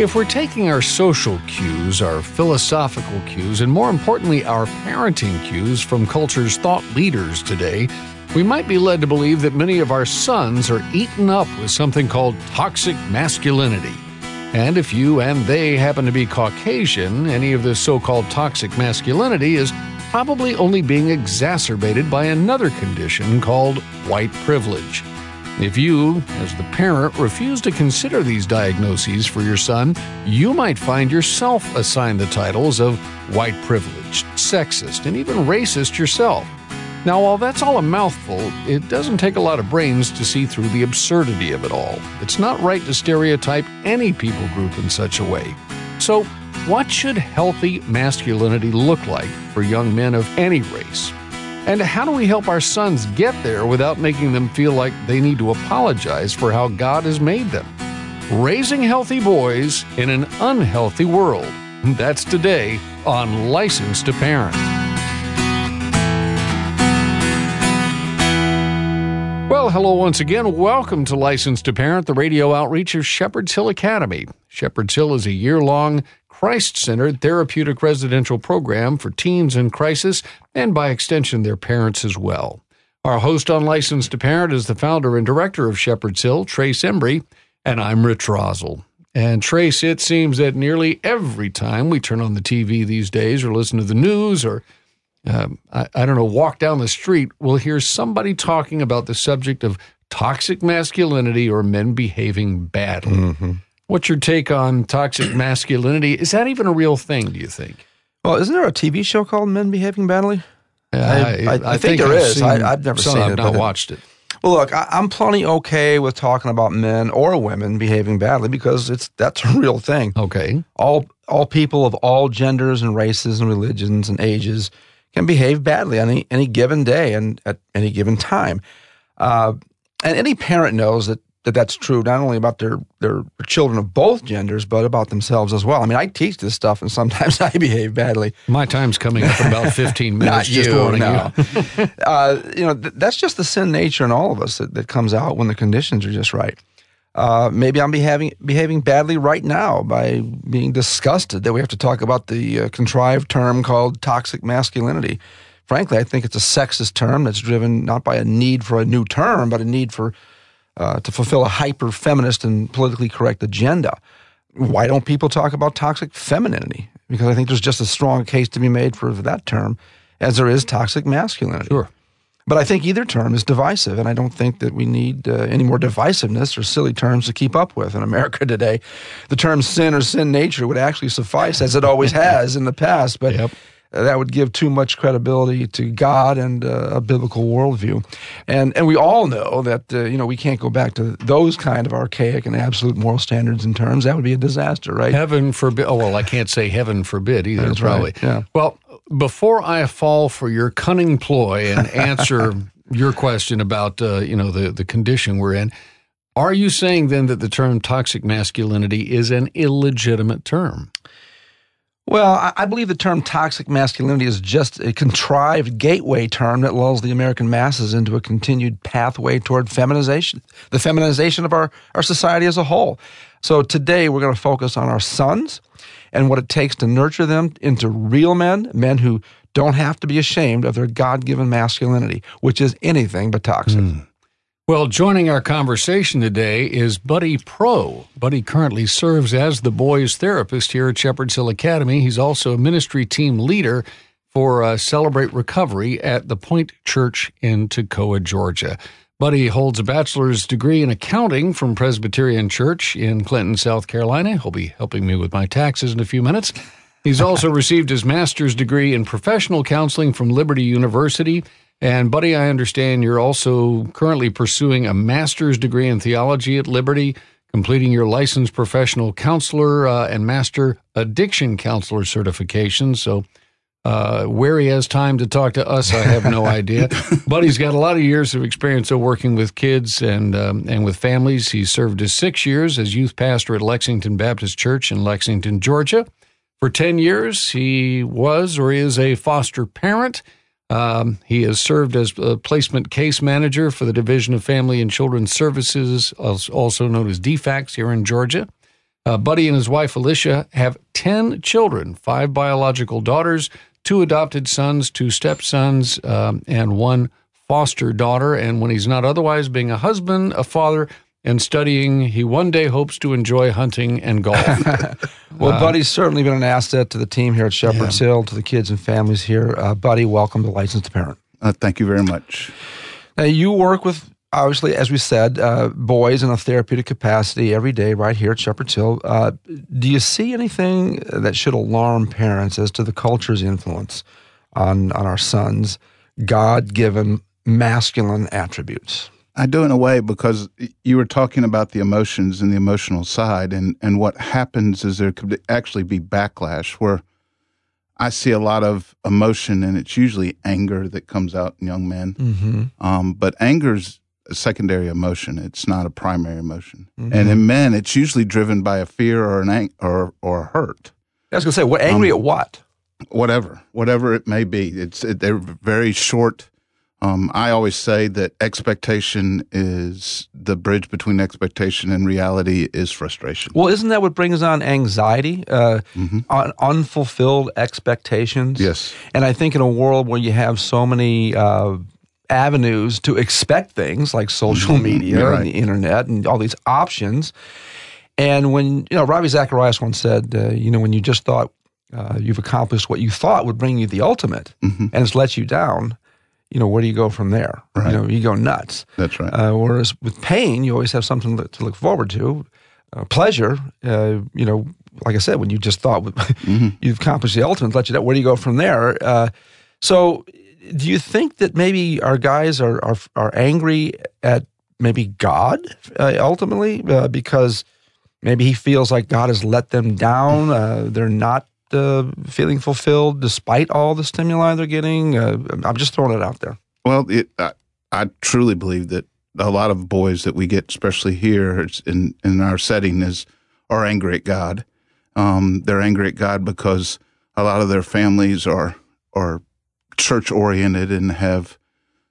If we're taking our social cues, our philosophical cues, and more importantly, our parenting cues from culture's thought leaders today, we might be led to believe that many of our sons are eaten up with something called toxic masculinity. And if you and they happen to be Caucasian, any of this so called toxic masculinity is probably only being exacerbated by another condition called white privilege. If you, as the parent, refuse to consider these diagnoses for your son, you might find yourself assigned the titles of white privileged, sexist, and even racist yourself. Now, while that's all a mouthful, it doesn't take a lot of brains to see through the absurdity of it all. It's not right to stereotype any people group in such a way. So, what should healthy masculinity look like for young men of any race? And how do we help our sons get there without making them feel like they need to apologize for how God has made them? Raising healthy boys in an unhealthy world. That's today on License to Parent. Well, hello once again. Welcome to License to Parent, the radio outreach of Shepherd's Hill Academy. Shepherd's Hill is a year long Christ centered therapeutic residential program for teens in crisis and, by extension, their parents as well. Our host on License to Parent is the founder and director of Shepherd's Hill, Trace Embry, and I'm Rich Rosell. And Trace, it seems that nearly every time we turn on the TV these days or listen to the news or um, I, I, don't know, walk down the street, we'll hear somebody talking about the subject of toxic masculinity or men behaving badly. Mm-hmm. What's your take on toxic masculinity? Is that even a real thing, do you think? Well, isn't there a TV show called Men Behaving Badly? I, I, I, I think, think, there I've is. I, have never seen I've it. not watched it. Well, look, I, am plenty okay with talking about men or women behaving badly because it's that's a real thing. Okay. All all people of all genders and races and religions and ages can behave badly on any, any given day and at any given time. Uh, and any parent knows that that that's true not only about their their children of both genders but about themselves as well. I mean, I teach this stuff and sometimes I behave badly. My time's coming up in about 15 minutes not just you, warning no. you. uh, you know, th- that's just the sin nature in all of us that, that comes out when the conditions are just right. Uh, maybe I'm behaving behaving badly right now by being disgusted that we have to talk about the uh, contrived term called toxic masculinity. Frankly, I think it's a sexist term that's driven not by a need for a new term, but a need for uh, to fulfill a hyper feminist and politically correct agenda. Why don't people talk about toxic femininity? Because I think there's just as strong a case to be made for that term as there is toxic masculinity. Sure. But I think either term is divisive, and I don't think that we need uh, any more divisiveness or silly terms to keep up with in America today. The term sin or sin nature would actually suffice, as it always has in the past, but yep. That would give too much credibility to God and uh, a biblical worldview. And and we all know that uh, you know we can't go back to those kind of archaic and absolute moral standards and terms. That would be a disaster, right? Heaven forbid. Oh well, I can't say heaven forbid either. That's probably. Right. Yeah. Well, before I fall for your cunning ploy and answer your question about uh, you know the the condition we're in, are you saying then that the term toxic masculinity is an illegitimate term? Well, I believe the term toxic masculinity is just a contrived gateway term that lulls the American masses into a continued pathway toward feminization, the feminization of our, our society as a whole. So today we're going to focus on our sons and what it takes to nurture them into real men, men who don't have to be ashamed of their God given masculinity, which is anything but toxic. Mm. Well, joining our conversation today is Buddy Pro. Buddy currently serves as the boys' therapist here at Shepherd's Hill Academy. He's also a ministry team leader for uh, Celebrate Recovery at the Point Church in Toccoa, Georgia. Buddy holds a bachelor's degree in accounting from Presbyterian Church in Clinton, South Carolina. He'll be helping me with my taxes in a few minutes. He's also received his master's degree in professional counseling from Liberty University. And, Buddy, I understand you're also currently pursuing a master's degree in theology at Liberty, completing your licensed professional counselor uh, and master addiction counselor certification. So, uh, where he has time to talk to us, I have no idea. But he's got a lot of years of experience of working with kids and um, and with families. He served his six years as youth pastor at Lexington Baptist Church in Lexington, Georgia. For ten years, he was or is a foster parent. Um, he has served as a placement case manager for the Division of Family and Children's Services, also known as DFACS, here in Georgia. Uh, Buddy and his wife Alicia have 10 children five biological daughters, two adopted sons, two stepsons, um, and one foster daughter. And when he's not otherwise being a husband, a father, and studying, he one day hopes to enjoy hunting and golf. well, uh, Buddy's certainly been an asset to the team here at Shepherd's yeah. Hill, to the kids and families here. Uh, Buddy, welcome to Licensed Parent. Uh, thank you very much. Now, you work with obviously, as we said, uh, boys in a therapeutic capacity every day right here at Shepherd's Hill. Uh, do you see anything that should alarm parents as to the culture's influence on, on our sons' God given masculine attributes? I do in a way because you were talking about the emotions and the emotional side, and, and what happens is there could actually be backlash where I see a lot of emotion, and it's usually anger that comes out in young men. Mm-hmm. Um, but anger's a secondary emotion; it's not a primary emotion. Mm-hmm. And in men, it's usually driven by a fear or an ang- or or a hurt. I was going to say, what angry um, at what? Whatever, whatever it may be. It's it, they're very short um, I always say that expectation is the bridge between expectation and reality is frustration. Well, isn't that what brings on anxiety? Uh, mm-hmm. un- unfulfilled expectations. Yes. And I think in a world where you have so many uh, avenues to expect things like social mm-hmm. media right. and the internet and all these options, and when you know Ravi Zacharias once said, uh, you know, when you just thought uh, you've accomplished what you thought would bring you the ultimate, mm-hmm. and it's let you down you know, where do you go from there? Right. You know, you go nuts. That's right. Uh, whereas with pain, you always have something to look forward to. Uh, pleasure, uh, you know, like I said, when you just thought mm-hmm. you've accomplished the ultimate, let you know, where do you go from there? Uh, so, do you think that maybe our guys are are, are angry at maybe God uh, ultimately uh, because maybe he feels like God has let them down? they're not uh, feeling fulfilled despite all the stimuli they're getting? Uh, I'm just throwing it out there. Well, it, I, I, truly believe that a lot of boys that we get, especially here in in our setting, is are angry at God. Um, they're angry at God because a lot of their families are are church oriented and have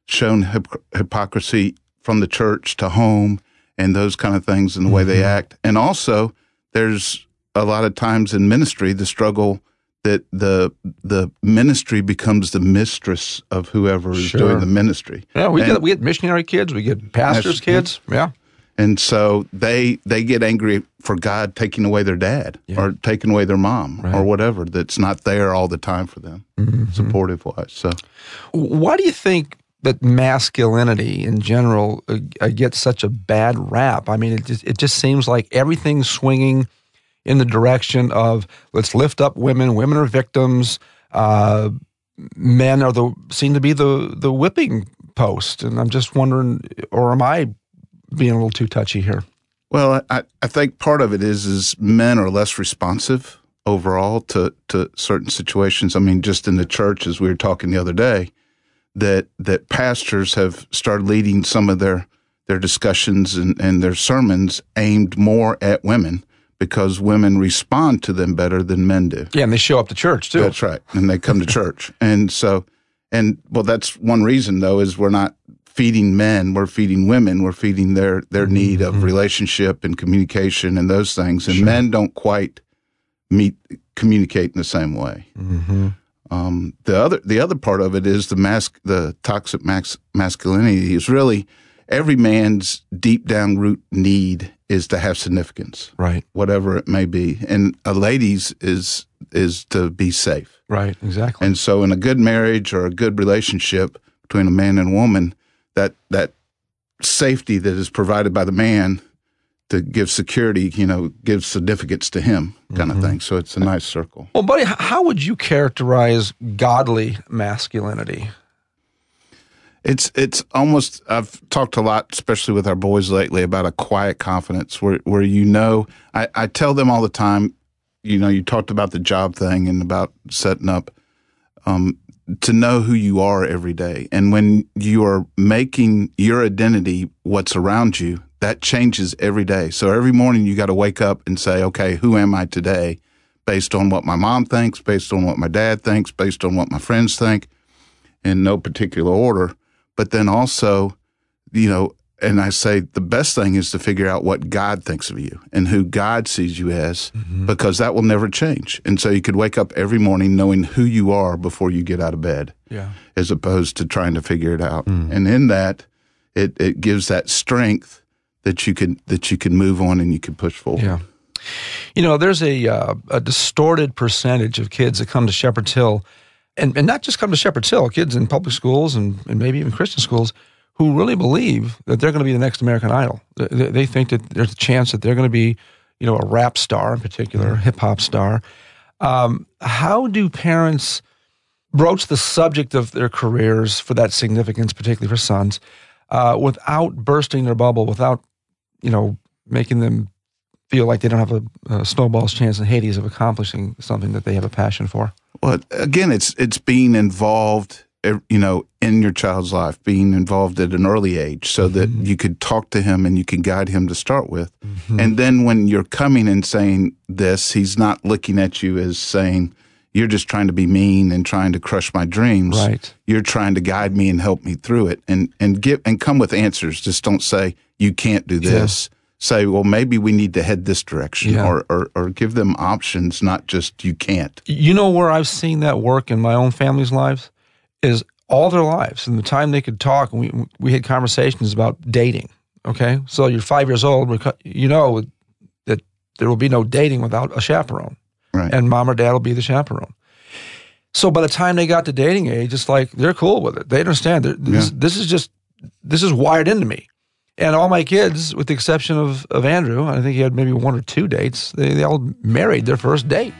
shown hip- hypocrisy from the church to home and those kind of things and the mm-hmm. way they mm-hmm. act. And also, there's a lot of times in ministry, the struggle that the the ministry becomes the mistress of whoever is sure. doing the ministry. Yeah, we and, get we get missionary kids, we get pastors' kids. Yeah. And so they they get angry for God taking away their dad yeah. or taking away their mom right. or whatever that's not there all the time for them, mm-hmm. supportive wise. So, why do you think that masculinity in general uh, gets such a bad rap? I mean, it just, it just seems like everything's swinging in the direction of let's lift up women. Women are victims. Uh, men are the seem to be the the whipping post. And I'm just wondering, or am I being a little too touchy here? Well, I, I think part of it is is men are less responsive overall to to certain situations. I mean, just in the church, as we were talking the other day, that that pastors have started leading some of their their discussions and, and their sermons aimed more at women because women respond to them better than men do. Yeah, and they show up to church too. That's right. And they come to church. And so, and well, that's one reason though, is we're not feeding men, we're feeding women, we're feeding their, their mm-hmm. need of relationship and communication and those things. And sure. men don't quite meet, communicate in the same way. Mm-hmm. Um, the other, the other part of it is the mask, the toxic max, masculinity is really every man's deep down root need is to have significance, right? Whatever it may be, and a lady's is is to be safe, right? Exactly. And so, in a good marriage or a good relationship between a man and a woman, that that safety that is provided by the man to give security, you know, gives significance to him, kind mm-hmm. of thing. So it's a nice circle. Well, buddy, how would you characterize godly masculinity? It's it's almost I've talked a lot, especially with our boys lately, about a quiet confidence where where you know I, I tell them all the time, you know, you talked about the job thing and about setting up um, to know who you are every day. And when you are making your identity what's around you, that changes every day. So every morning you got to wake up and say, okay, who am I today? Based on what my mom thinks, based on what my dad thinks, based on what my friends think, in no particular order but then also, you know, and I say the best thing is to figure out what God thinks of you and who God sees you as, mm-hmm. because that will never change. And so you could wake up every morning knowing who you are before you get out of bed, yeah. as opposed to trying to figure it out. Mm. And in that, it, it gives that strength that you can that you can move on and you can push forward. Yeah. You know, there's a uh, a distorted percentage of kids that come to Shepherd's Hill, and, and not just come to Shepherd's Hill, kids in public schools and, and maybe even Christian schools who really believe that they're going to be the next American Idol. They, they think that there's a chance that they're going to be, you know, a rap star in particular, mm-hmm. hip hop star. Um, how do parents broach the subject of their careers for that significance, particularly for sons, uh, without bursting their bubble, without, you know, making them feel like they don't have a, a, snowball's chance in Hades of accomplishing something that they have a passion for? Well, again, it's it's being involved you know, in your child's life, being involved at an early age so mm-hmm. that you could talk to him and you can guide him to start with. Mm-hmm. And then when you're coming and saying this, he's not looking at you as saying, you're just trying to be mean and trying to crush my dreams. Right. You're trying to guide me and help me through it and, and give and come with answers. Just don't say you can't do this. Yeah. Say, well, maybe we need to head this direction yeah. or, or, or give them options, not just you can't. You know where I've seen that work in my own family's lives? is all their lives and the time they could talk and we, we had conversations about dating okay so you're five years old you know that there will be no dating without a chaperone right. and mom or dad will be the chaperone so by the time they got to dating age it's like they're cool with it they understand this, yeah. this is just this is wired into me and all my kids with the exception of, of andrew i think he had maybe one or two dates they, they all married their first date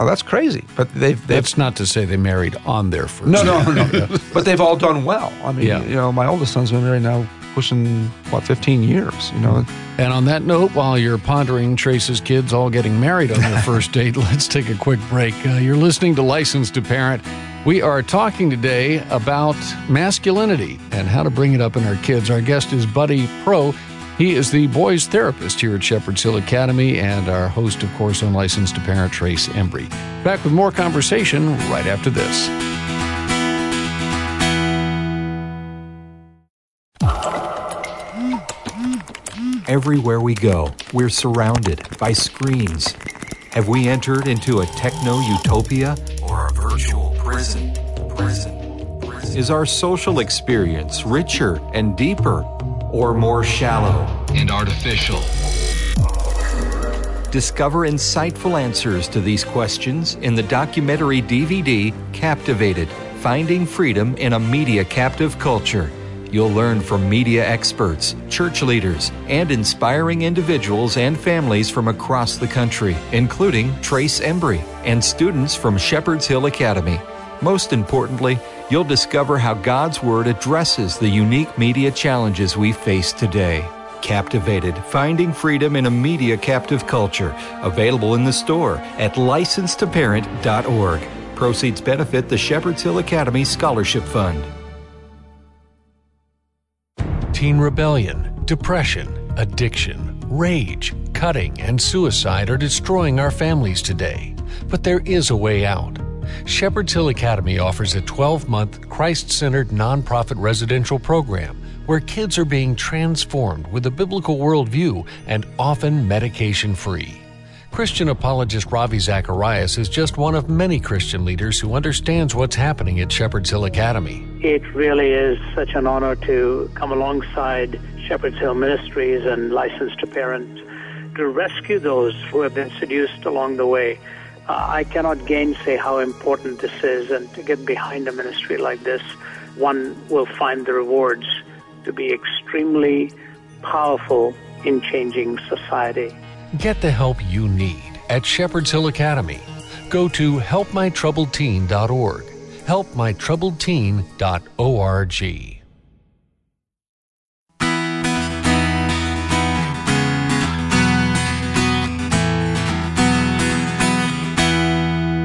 Oh, that's crazy. But they've, they've That's not to say they married on their first. No, no, no. no. but they've all done well. I mean, yeah. you know, my oldest son's been married now pushing what 15 years you know and on that note while you're pondering trace's kids all getting married on their first date let's take a quick break uh, you're listening to license to parent we are talking today about masculinity and how to bring it up in our kids our guest is buddy pro he is the boys therapist here at Shepherd's Hill Academy and our host, of course, on License to Parent Trace Embry. Back with more conversation right after this. Everywhere we go, we're surrounded by screens. Have we entered into a techno utopia or a virtual prison? Prison. prison. Is our social experience richer and deeper or more shallow and artificial? Discover insightful answers to these questions in the documentary DVD Captivated Finding Freedom in a Media Captive Culture. You'll learn from media experts, church leaders, and inspiring individuals and families from across the country, including Trace Embry and students from Shepherd's Hill Academy. Most importantly, you'll discover how God's Word addresses the unique media challenges we face today. Captivated Finding Freedom in a Media Captive Culture, available in the store at licensetoparent.org. Proceeds benefit the Shepherd's Hill Academy Scholarship Fund. Teen rebellion, depression, addiction, rage, cutting, and suicide are destroying our families today. But there is a way out. Shepherd's Hill Academy offers a 12 month Christ centered nonprofit residential program where kids are being transformed with a biblical worldview and often medication free. Christian apologist Ravi Zacharias is just one of many Christian leaders who understands what's happening at Shepherd's Hill Academy. It really is such an honor to come alongside Shepherd's Hill Ministries and Licensed to to rescue those who have been seduced along the way I cannot gainsay how important this is, and to get behind a ministry like this, one will find the rewards to be extremely powerful in changing society. Get the help you need at Shepherd's Hill Academy. Go to helpmytroubledteen.org. helpmytroubledteen.org.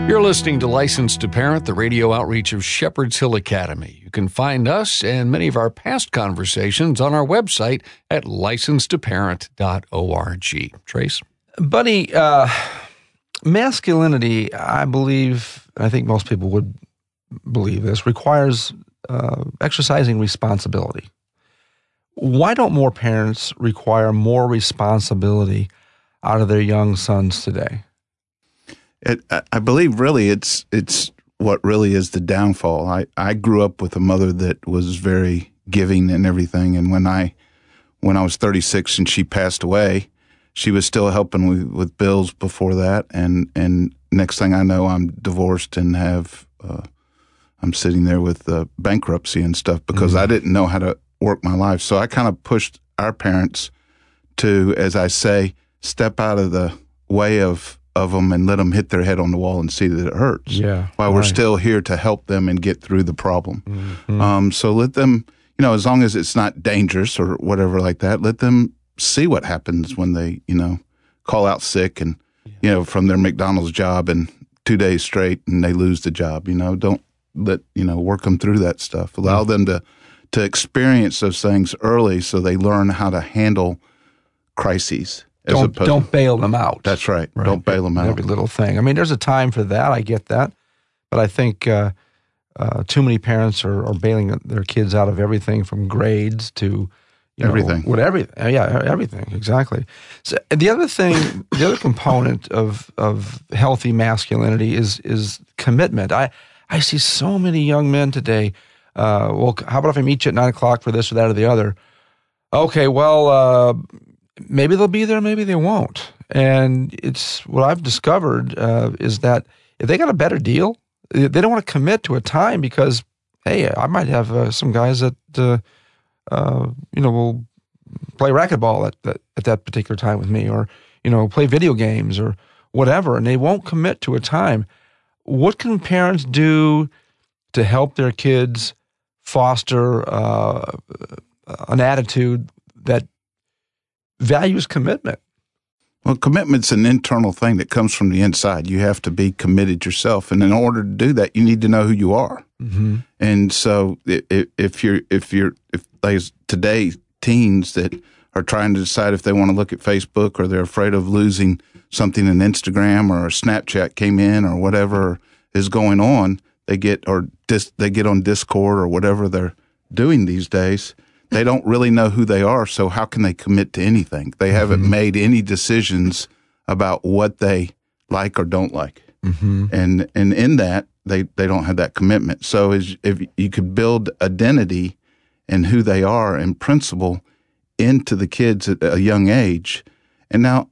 You're listening to License to Parent, the radio outreach of Shepherd's Hill Academy. You can find us and many of our past conversations on our website at licensetoparent.org. Trace? Buddy, uh, masculinity, I believe, I think most people would believe this, requires uh, exercising responsibility. Why don't more parents require more responsibility out of their young sons today? It, I believe really it's it's what really is the downfall. I, I grew up with a mother that was very giving and everything, and when I when I was 36 and she passed away, she was still helping with, with bills before that, and and next thing I know, I'm divorced and have uh, I'm sitting there with uh, bankruptcy and stuff because mm-hmm. I didn't know how to work my life. So I kind of pushed our parents to, as I say, step out of the way of of them and let them hit their head on the wall and see that it hurts. Yeah. While right. we're still here to help them and get through the problem. Mm-hmm. Um, so let them, you know, as long as it's not dangerous or whatever like that, let them see what happens when they, you know, call out sick and, yeah. you know, from their McDonald's job and two days straight and they lose the job. You know, don't let you know work them through that stuff. Allow mm-hmm. them to to experience those things early so they learn how to handle crises. Don't don't bail them out. That's right. right. Don't bail them out. Every little thing. I mean, there's a time for that. I get that, but I think uh, uh, too many parents are, are bailing their kids out of everything from grades to you know, everything. What everything? Yeah, everything. Exactly. So the other thing, the other component of of healthy masculinity is is commitment. I I see so many young men today. Uh, well, how about if I meet you at nine o'clock for this or that or the other? Okay, well, uh, maybe they'll be there, maybe they won't. And it's what I've discovered uh, is that if they got a better deal, they don't want to commit to a time because, hey, I might have uh, some guys that, uh, uh, you know, will play racquetball at, that, at that particular time with me or, you know, play video games or whatever. And they won't commit to a time what can parents do to help their kids foster uh, an attitude that values commitment? Well, commitment's an internal thing that comes from the inside. You have to be committed yourself, and in order to do that, you need to know who you are. Mm-hmm. And so, if you're if you're if like today teens that are trying to decide if they want to look at Facebook or they're afraid of losing something in Instagram or Snapchat came in or whatever is going on, they get or dis, they get on Discord or whatever they're doing these days. They don't really know who they are, so how can they commit to anything? They haven't mm-hmm. made any decisions about what they like or don't like, mm-hmm. and and in that they they don't have that commitment. So as if you could build identity and who they are and principle into the kids at a young age, and now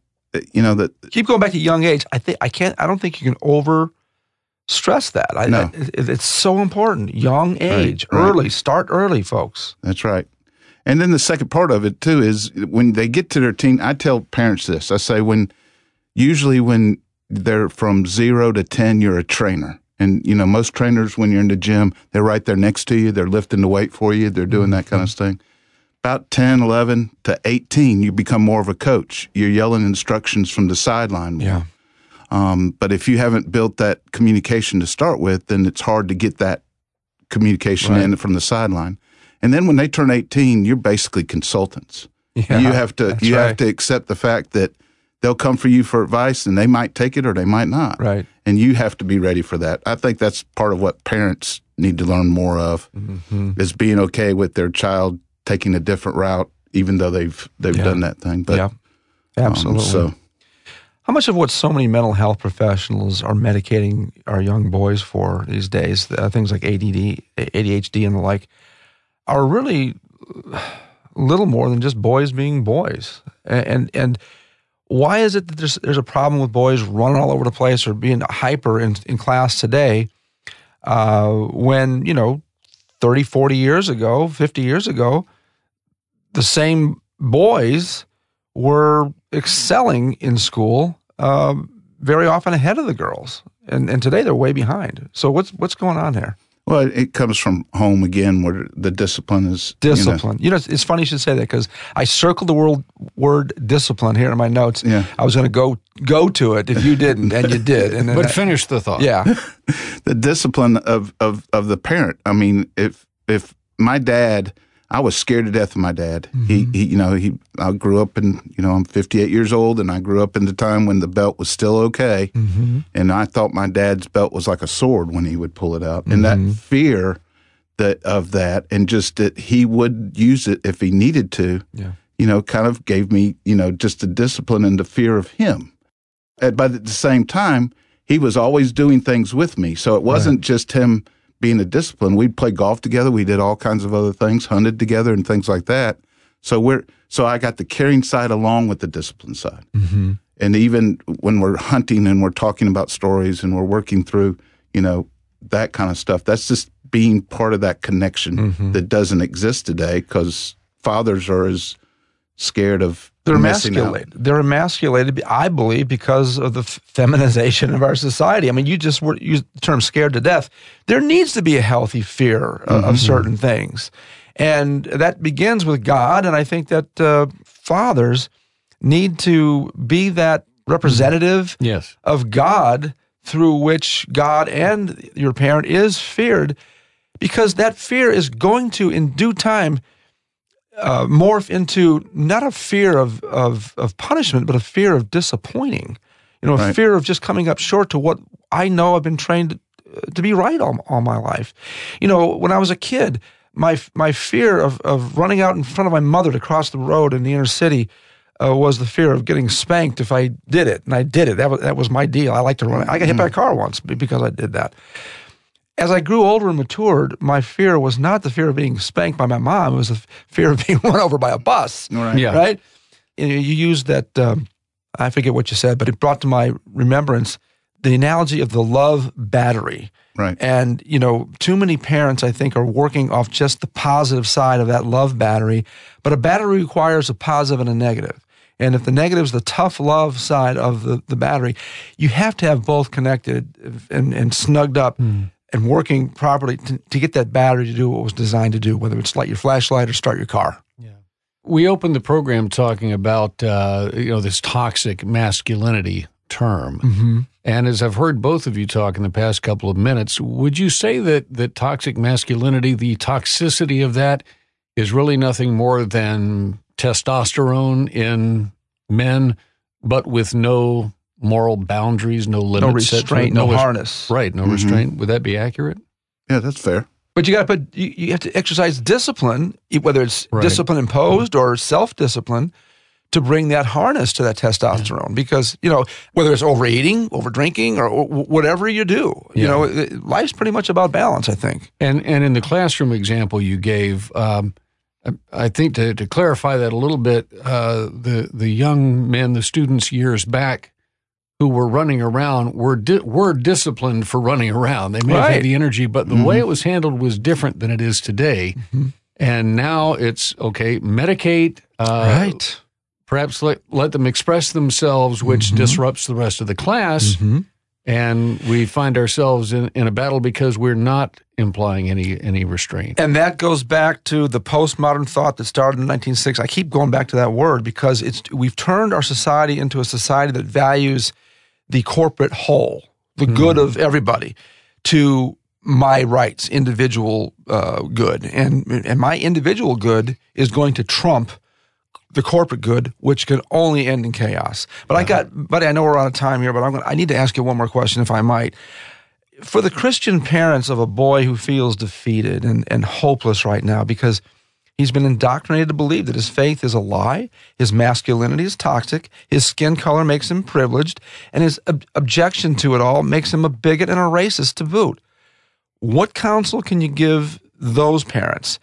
you know that keep going back to young age. I think I can't. I don't think you can over stress that. I, no. I, it's so important. Young age, right, early, right. start early, folks. That's right. And then the second part of it too is when they get to their teen. I tell parents this. I say when usually when they're from zero to ten, you're a trainer. And you know most trainers, when you're in the gym, they're right there next to you. They're lifting the weight for you. They're doing that kind of thing about 10, 11 to 18, you become more of a coach. You're yelling instructions from the sideline. Yeah. Um, but if you haven't built that communication to start with, then it's hard to get that communication right. in from the sideline. And then when they turn 18, you're basically consultants. Yeah, you have to you right. have to accept the fact that they'll come for you for advice and they might take it or they might not. Right. And you have to be ready for that. I think that's part of what parents need to learn more of mm-hmm. is being okay with their child taking a different route, even though they've they've yeah. done that thing. But yeah, absolutely. Um, so, how much of what so many mental health professionals are medicating our young boys for these days, uh, things like ADD, ADHD, and the like, are really little more than just boys being boys, and and. and why is it that there's, there's a problem with boys running all over the place or being hyper in, in class today uh, when, you know, 30, 40 years ago, 50 years ago, the same boys were excelling in school, uh, very often ahead of the girls, and and today they're way behind. So what's what's going on there? Well, it comes from home again, where the discipline is discipline. You know, you know it's funny you should say that because I circled the word word discipline here in my notes. Yeah. I was going to go go to it if you didn't, and you did. And but finish the thought. Yeah, the discipline of, of of the parent. I mean, if if my dad I was scared to death of my dad. Mm-hmm. He, he, you know, he. I grew up in, you know, I'm 58 years old, and I grew up in the time when the belt was still okay, mm-hmm. and I thought my dad's belt was like a sword when he would pull it out, mm-hmm. and that mm-hmm. fear that of that, and just that he would use it if he needed to. Yeah. You know, kind of gave me you know just the discipline and the fear of him. But at the same time, he was always doing things with me, so it wasn't just him being a discipline. We'd play golf together. We did all kinds of other things, hunted together, and things like that. So we're so I got the caring side along with the discipline side. Mm-hmm. And even when we're hunting and we're talking about stories and we're working through, you know, that kind of stuff, that's just being part of that connection Mm-hmm. that doesn't exist today because fathers are as scared of They're emasculated. They're emasculated, I believe, because of the feminization of our society. I mean, you just were, used the term scared to death. There needs to be a healthy fear uh, of certain things. And that begins with God. And I think that uh, fathers need to be that representative Yes. of God through which God and your parent is feared, because that fear is going to, in due time, uh, morph into not a fear of, of, of punishment, but a fear of disappointing. You know, a Right. fear of just coming up short to what I know I've been trained uh, to be right all, all my life. You know, when I was a kid, my my fear of, of running out in front of my mother to cross the road in the inner city uh, was the fear of getting spanked if I did it, and I did it. That was that was my deal. I like to run. I got hit by a car once because I did that. As I grew older and matured, my fear was not the fear of being spanked by my mom. It was the fear of being run over by a bus. Right. Yeah. Right. You, know, you used that. Um, I forget what you said, but it brought to my remembrance the analogy of the love battery. Right. And, you know, too many parents, I think, are working off just the positive side of that love battery. But a battery requires a positive and a negative. And if the negative is the tough love side of the, the battery, you have to have both connected and, and snugged up and working properly to, to get that battery to do what it was designed to do, whether it's light your flashlight or start your car. We opened the program talking about uh, you know this toxic masculinity term, Mm-hmm. and as I've heard both of you talk in the past couple of minutes, would you say that that toxic masculinity, the toxicity of that, is really nothing more than testosterone in men, but with no moral boundaries, no limits, No set to restraint, no res- harness. right? No Mhm. restraint. Would that be accurate? Yeah, that's fair. But you got to put you, you have to exercise discipline, whether it's Right. discipline imposed or self discipline, to bring that harness to that testosterone. Because you know whether it's overeating, over drinking, or wh- whatever you do, you know life's pretty much about balance. I think. And and in the classroom example you gave, um, I- I think to, to clarify that a little bit, uh, the the young men, the students years back, who were running around were di- were disciplined for running around. They may have had the energy, but the mm-hmm. way it was handled was different than it is today. Mm-hmm. And now it's okay, medicate, uh, right. Perhaps let let them express themselves, which mm-hmm. disrupts the rest of the class and we find ourselves in, in a battle because we're not implying any any restraint. And that goes back to the postmodern thought that started in the 1960s. I keep going back to that word because it's we've turned our society into a society that values the corporate whole, the good of everybody, to my rights, individual uh, good, and and my individual good is going to trump the corporate good, which can only end in chaos. But I got, buddy, I know we're out of time here, but I'm gonna, I need to ask you one more question, if I might. For the Christian parents of a boy who feels defeated and, and hopeless right now because he's been indoctrinated to believe that his faith is a lie, his masculinity is toxic, his skin color makes him privileged, and his ob- objection to it all makes him a bigot and a racist to boot. What counsel can you give those parents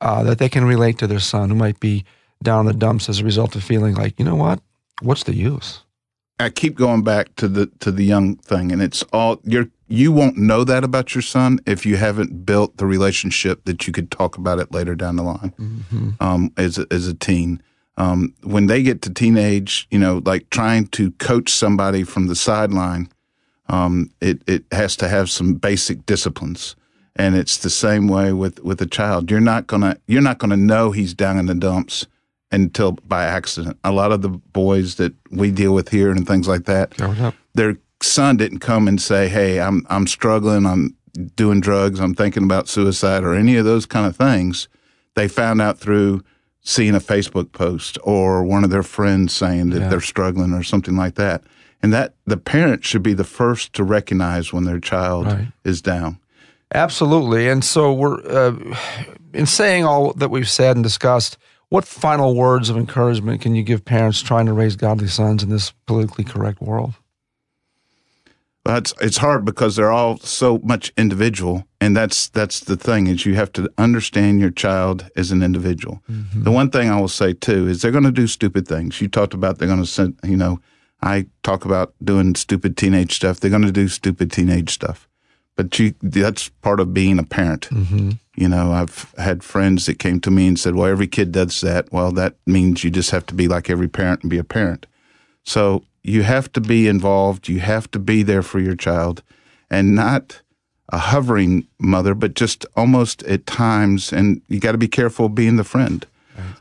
uh, that they can relate to their son who might be down in the dumps as a result of feeling like, you know what? What's the use? I keep going back to the to the young thing, and it's all you're. You won't know that about your son if you haven't built the relationship that you could talk about it later down the line. Um, as a, as a teen, um, when they get to teenage, you know, like trying to coach somebody from the sideline, um, it it has to have some basic disciplines, and it's the same way with with a child. You're not gonna you're not gonna know he's down in the dumps until by accident. A lot of the boys that we deal with here and things like that, their son didn't come and say, "Hey, I'm I'm struggling. I'm doing drugs. I'm thinking about suicide or any of those kind of things." They found out through seeing a Facebook post or one of their friends saying that they're struggling or something like that. And that the parent should be the first to recognize when their child Right. is down. Absolutely. And so we're uh, in saying all that we've said and discussed. What final words of encouragement can you give parents trying to raise godly sons in this politically correct world? It's it's hard because they're all so much individual, and that's that's the thing is you have to understand your child as an individual. Mm-hmm. The one thing I will say too is they're going to do stupid things. You talked about they're going to send, you know, I talk about doing stupid teenage stuff. They're going to do stupid teenage stuff, but you that's part of being a parent. Mm-hmm. You know, I've had friends that came to me and said, "Well, every kid does that." Well, that means you just have to be like every parent and be a parent. So you have to be involved. You have to be there for your child and not a hovering mother, but just almost at times. And you got to be careful being the friend.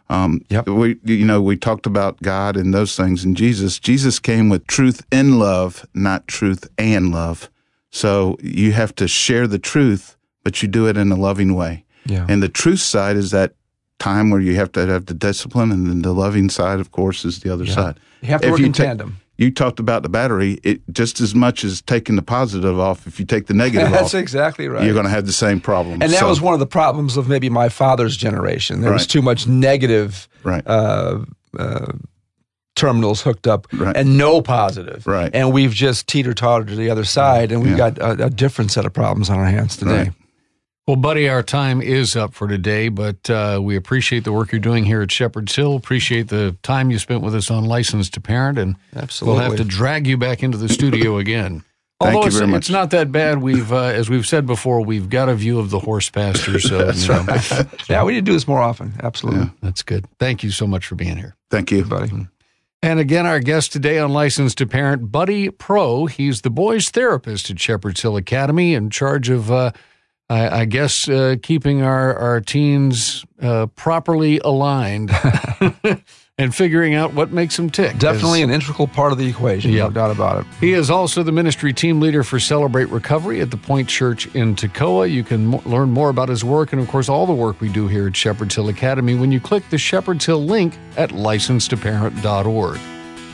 Um, yep. We, you know, we talked about God and those things and Jesus. Jesus came with truth in love, not truth and love. So you have to share the truth, but you do it in a loving way. Yeah. And the truth side is that time where you have to have the discipline, and then the loving side, of course, is the other yeah. side. You have to if work in ta- tandem you talked about the battery. It just as much as taking the positive off. If you take the negative That's off, that's exactly right. You're going to have the same problem. And that so, was one of the problems of maybe my father's generation. There right. was too much negative. Right. Uh, uh, terminals hooked up right. and no positive. Right. And we've just teeter tottered to the other side, and we've yeah. got a, a, different set of problems on our hands today. Right. Well, buddy, our time is up for today, but uh, we appreciate the work you're doing here at Shepherd's Hill. Appreciate the time you spent with us on License to Parent, and Absolutely. we'll have to drag you back into the studio again. Thank Although you very it's, much. it's not that bad. We've, uh, as we've said before, we've got a view of the horse pasture. So that's you know, right. yeah, we need to do this more often. Absolutely, yeah. that's good. Thank you so much for being here. Thank you, buddy. And again, our guest today on License to Parent, Buddy Pro. He's the boys' therapist at Shepherd's Hill Academy, in charge of. Uh, I, I guess uh, keeping our, our teens uh, properly aligned and figuring out what makes them tick. Definitely an integral part of the equation, yep. no doubt about it. He is also the ministry team leader for Celebrate Recovery at the Point Church in Toccoa. You can mo- learn more about his work and, of course, all the work we do here at Shepherd's Hill Academy when you click the Shepherd's Hill link at license2parent.org.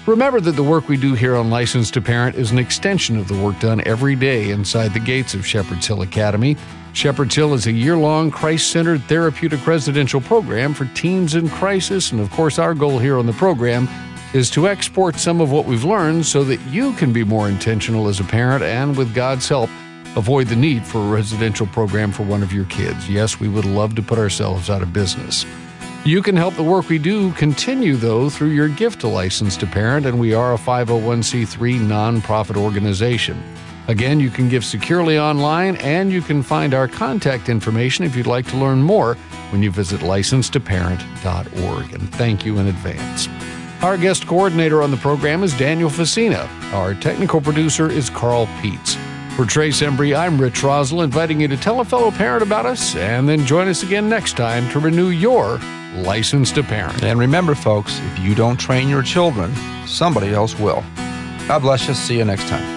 Remember that the work we do here on License to Parent is an extension of the work done every day inside the gates of Shepherd's Hill Academy. Shepherd's Hill is a year long Christ centered therapeutic residential program for teens in crisis. And of course, our goal here on the program is to export some of what we've learned so that you can be more intentional as a parent and, with God's help, avoid the need for a residential program for one of your kids. Yes, we would love to put ourselves out of business. You can help the work we do continue, though, through your gift to License to Parent, and we are a 501c3 nonprofit organization. Again, you can give securely online, and you can find our contact information if you'd like to learn more when you visit license2parent.org. And thank you in advance. Our guest coordinator on the program is Daniel Facina. Our technical producer is Carl Peets. For Trace Embry, I'm Rich Rosell, inviting you to tell a fellow parent about us and then join us again next time to renew your license to parent. And remember, folks, if you don't train your children, somebody else will. God bless you. See you next time.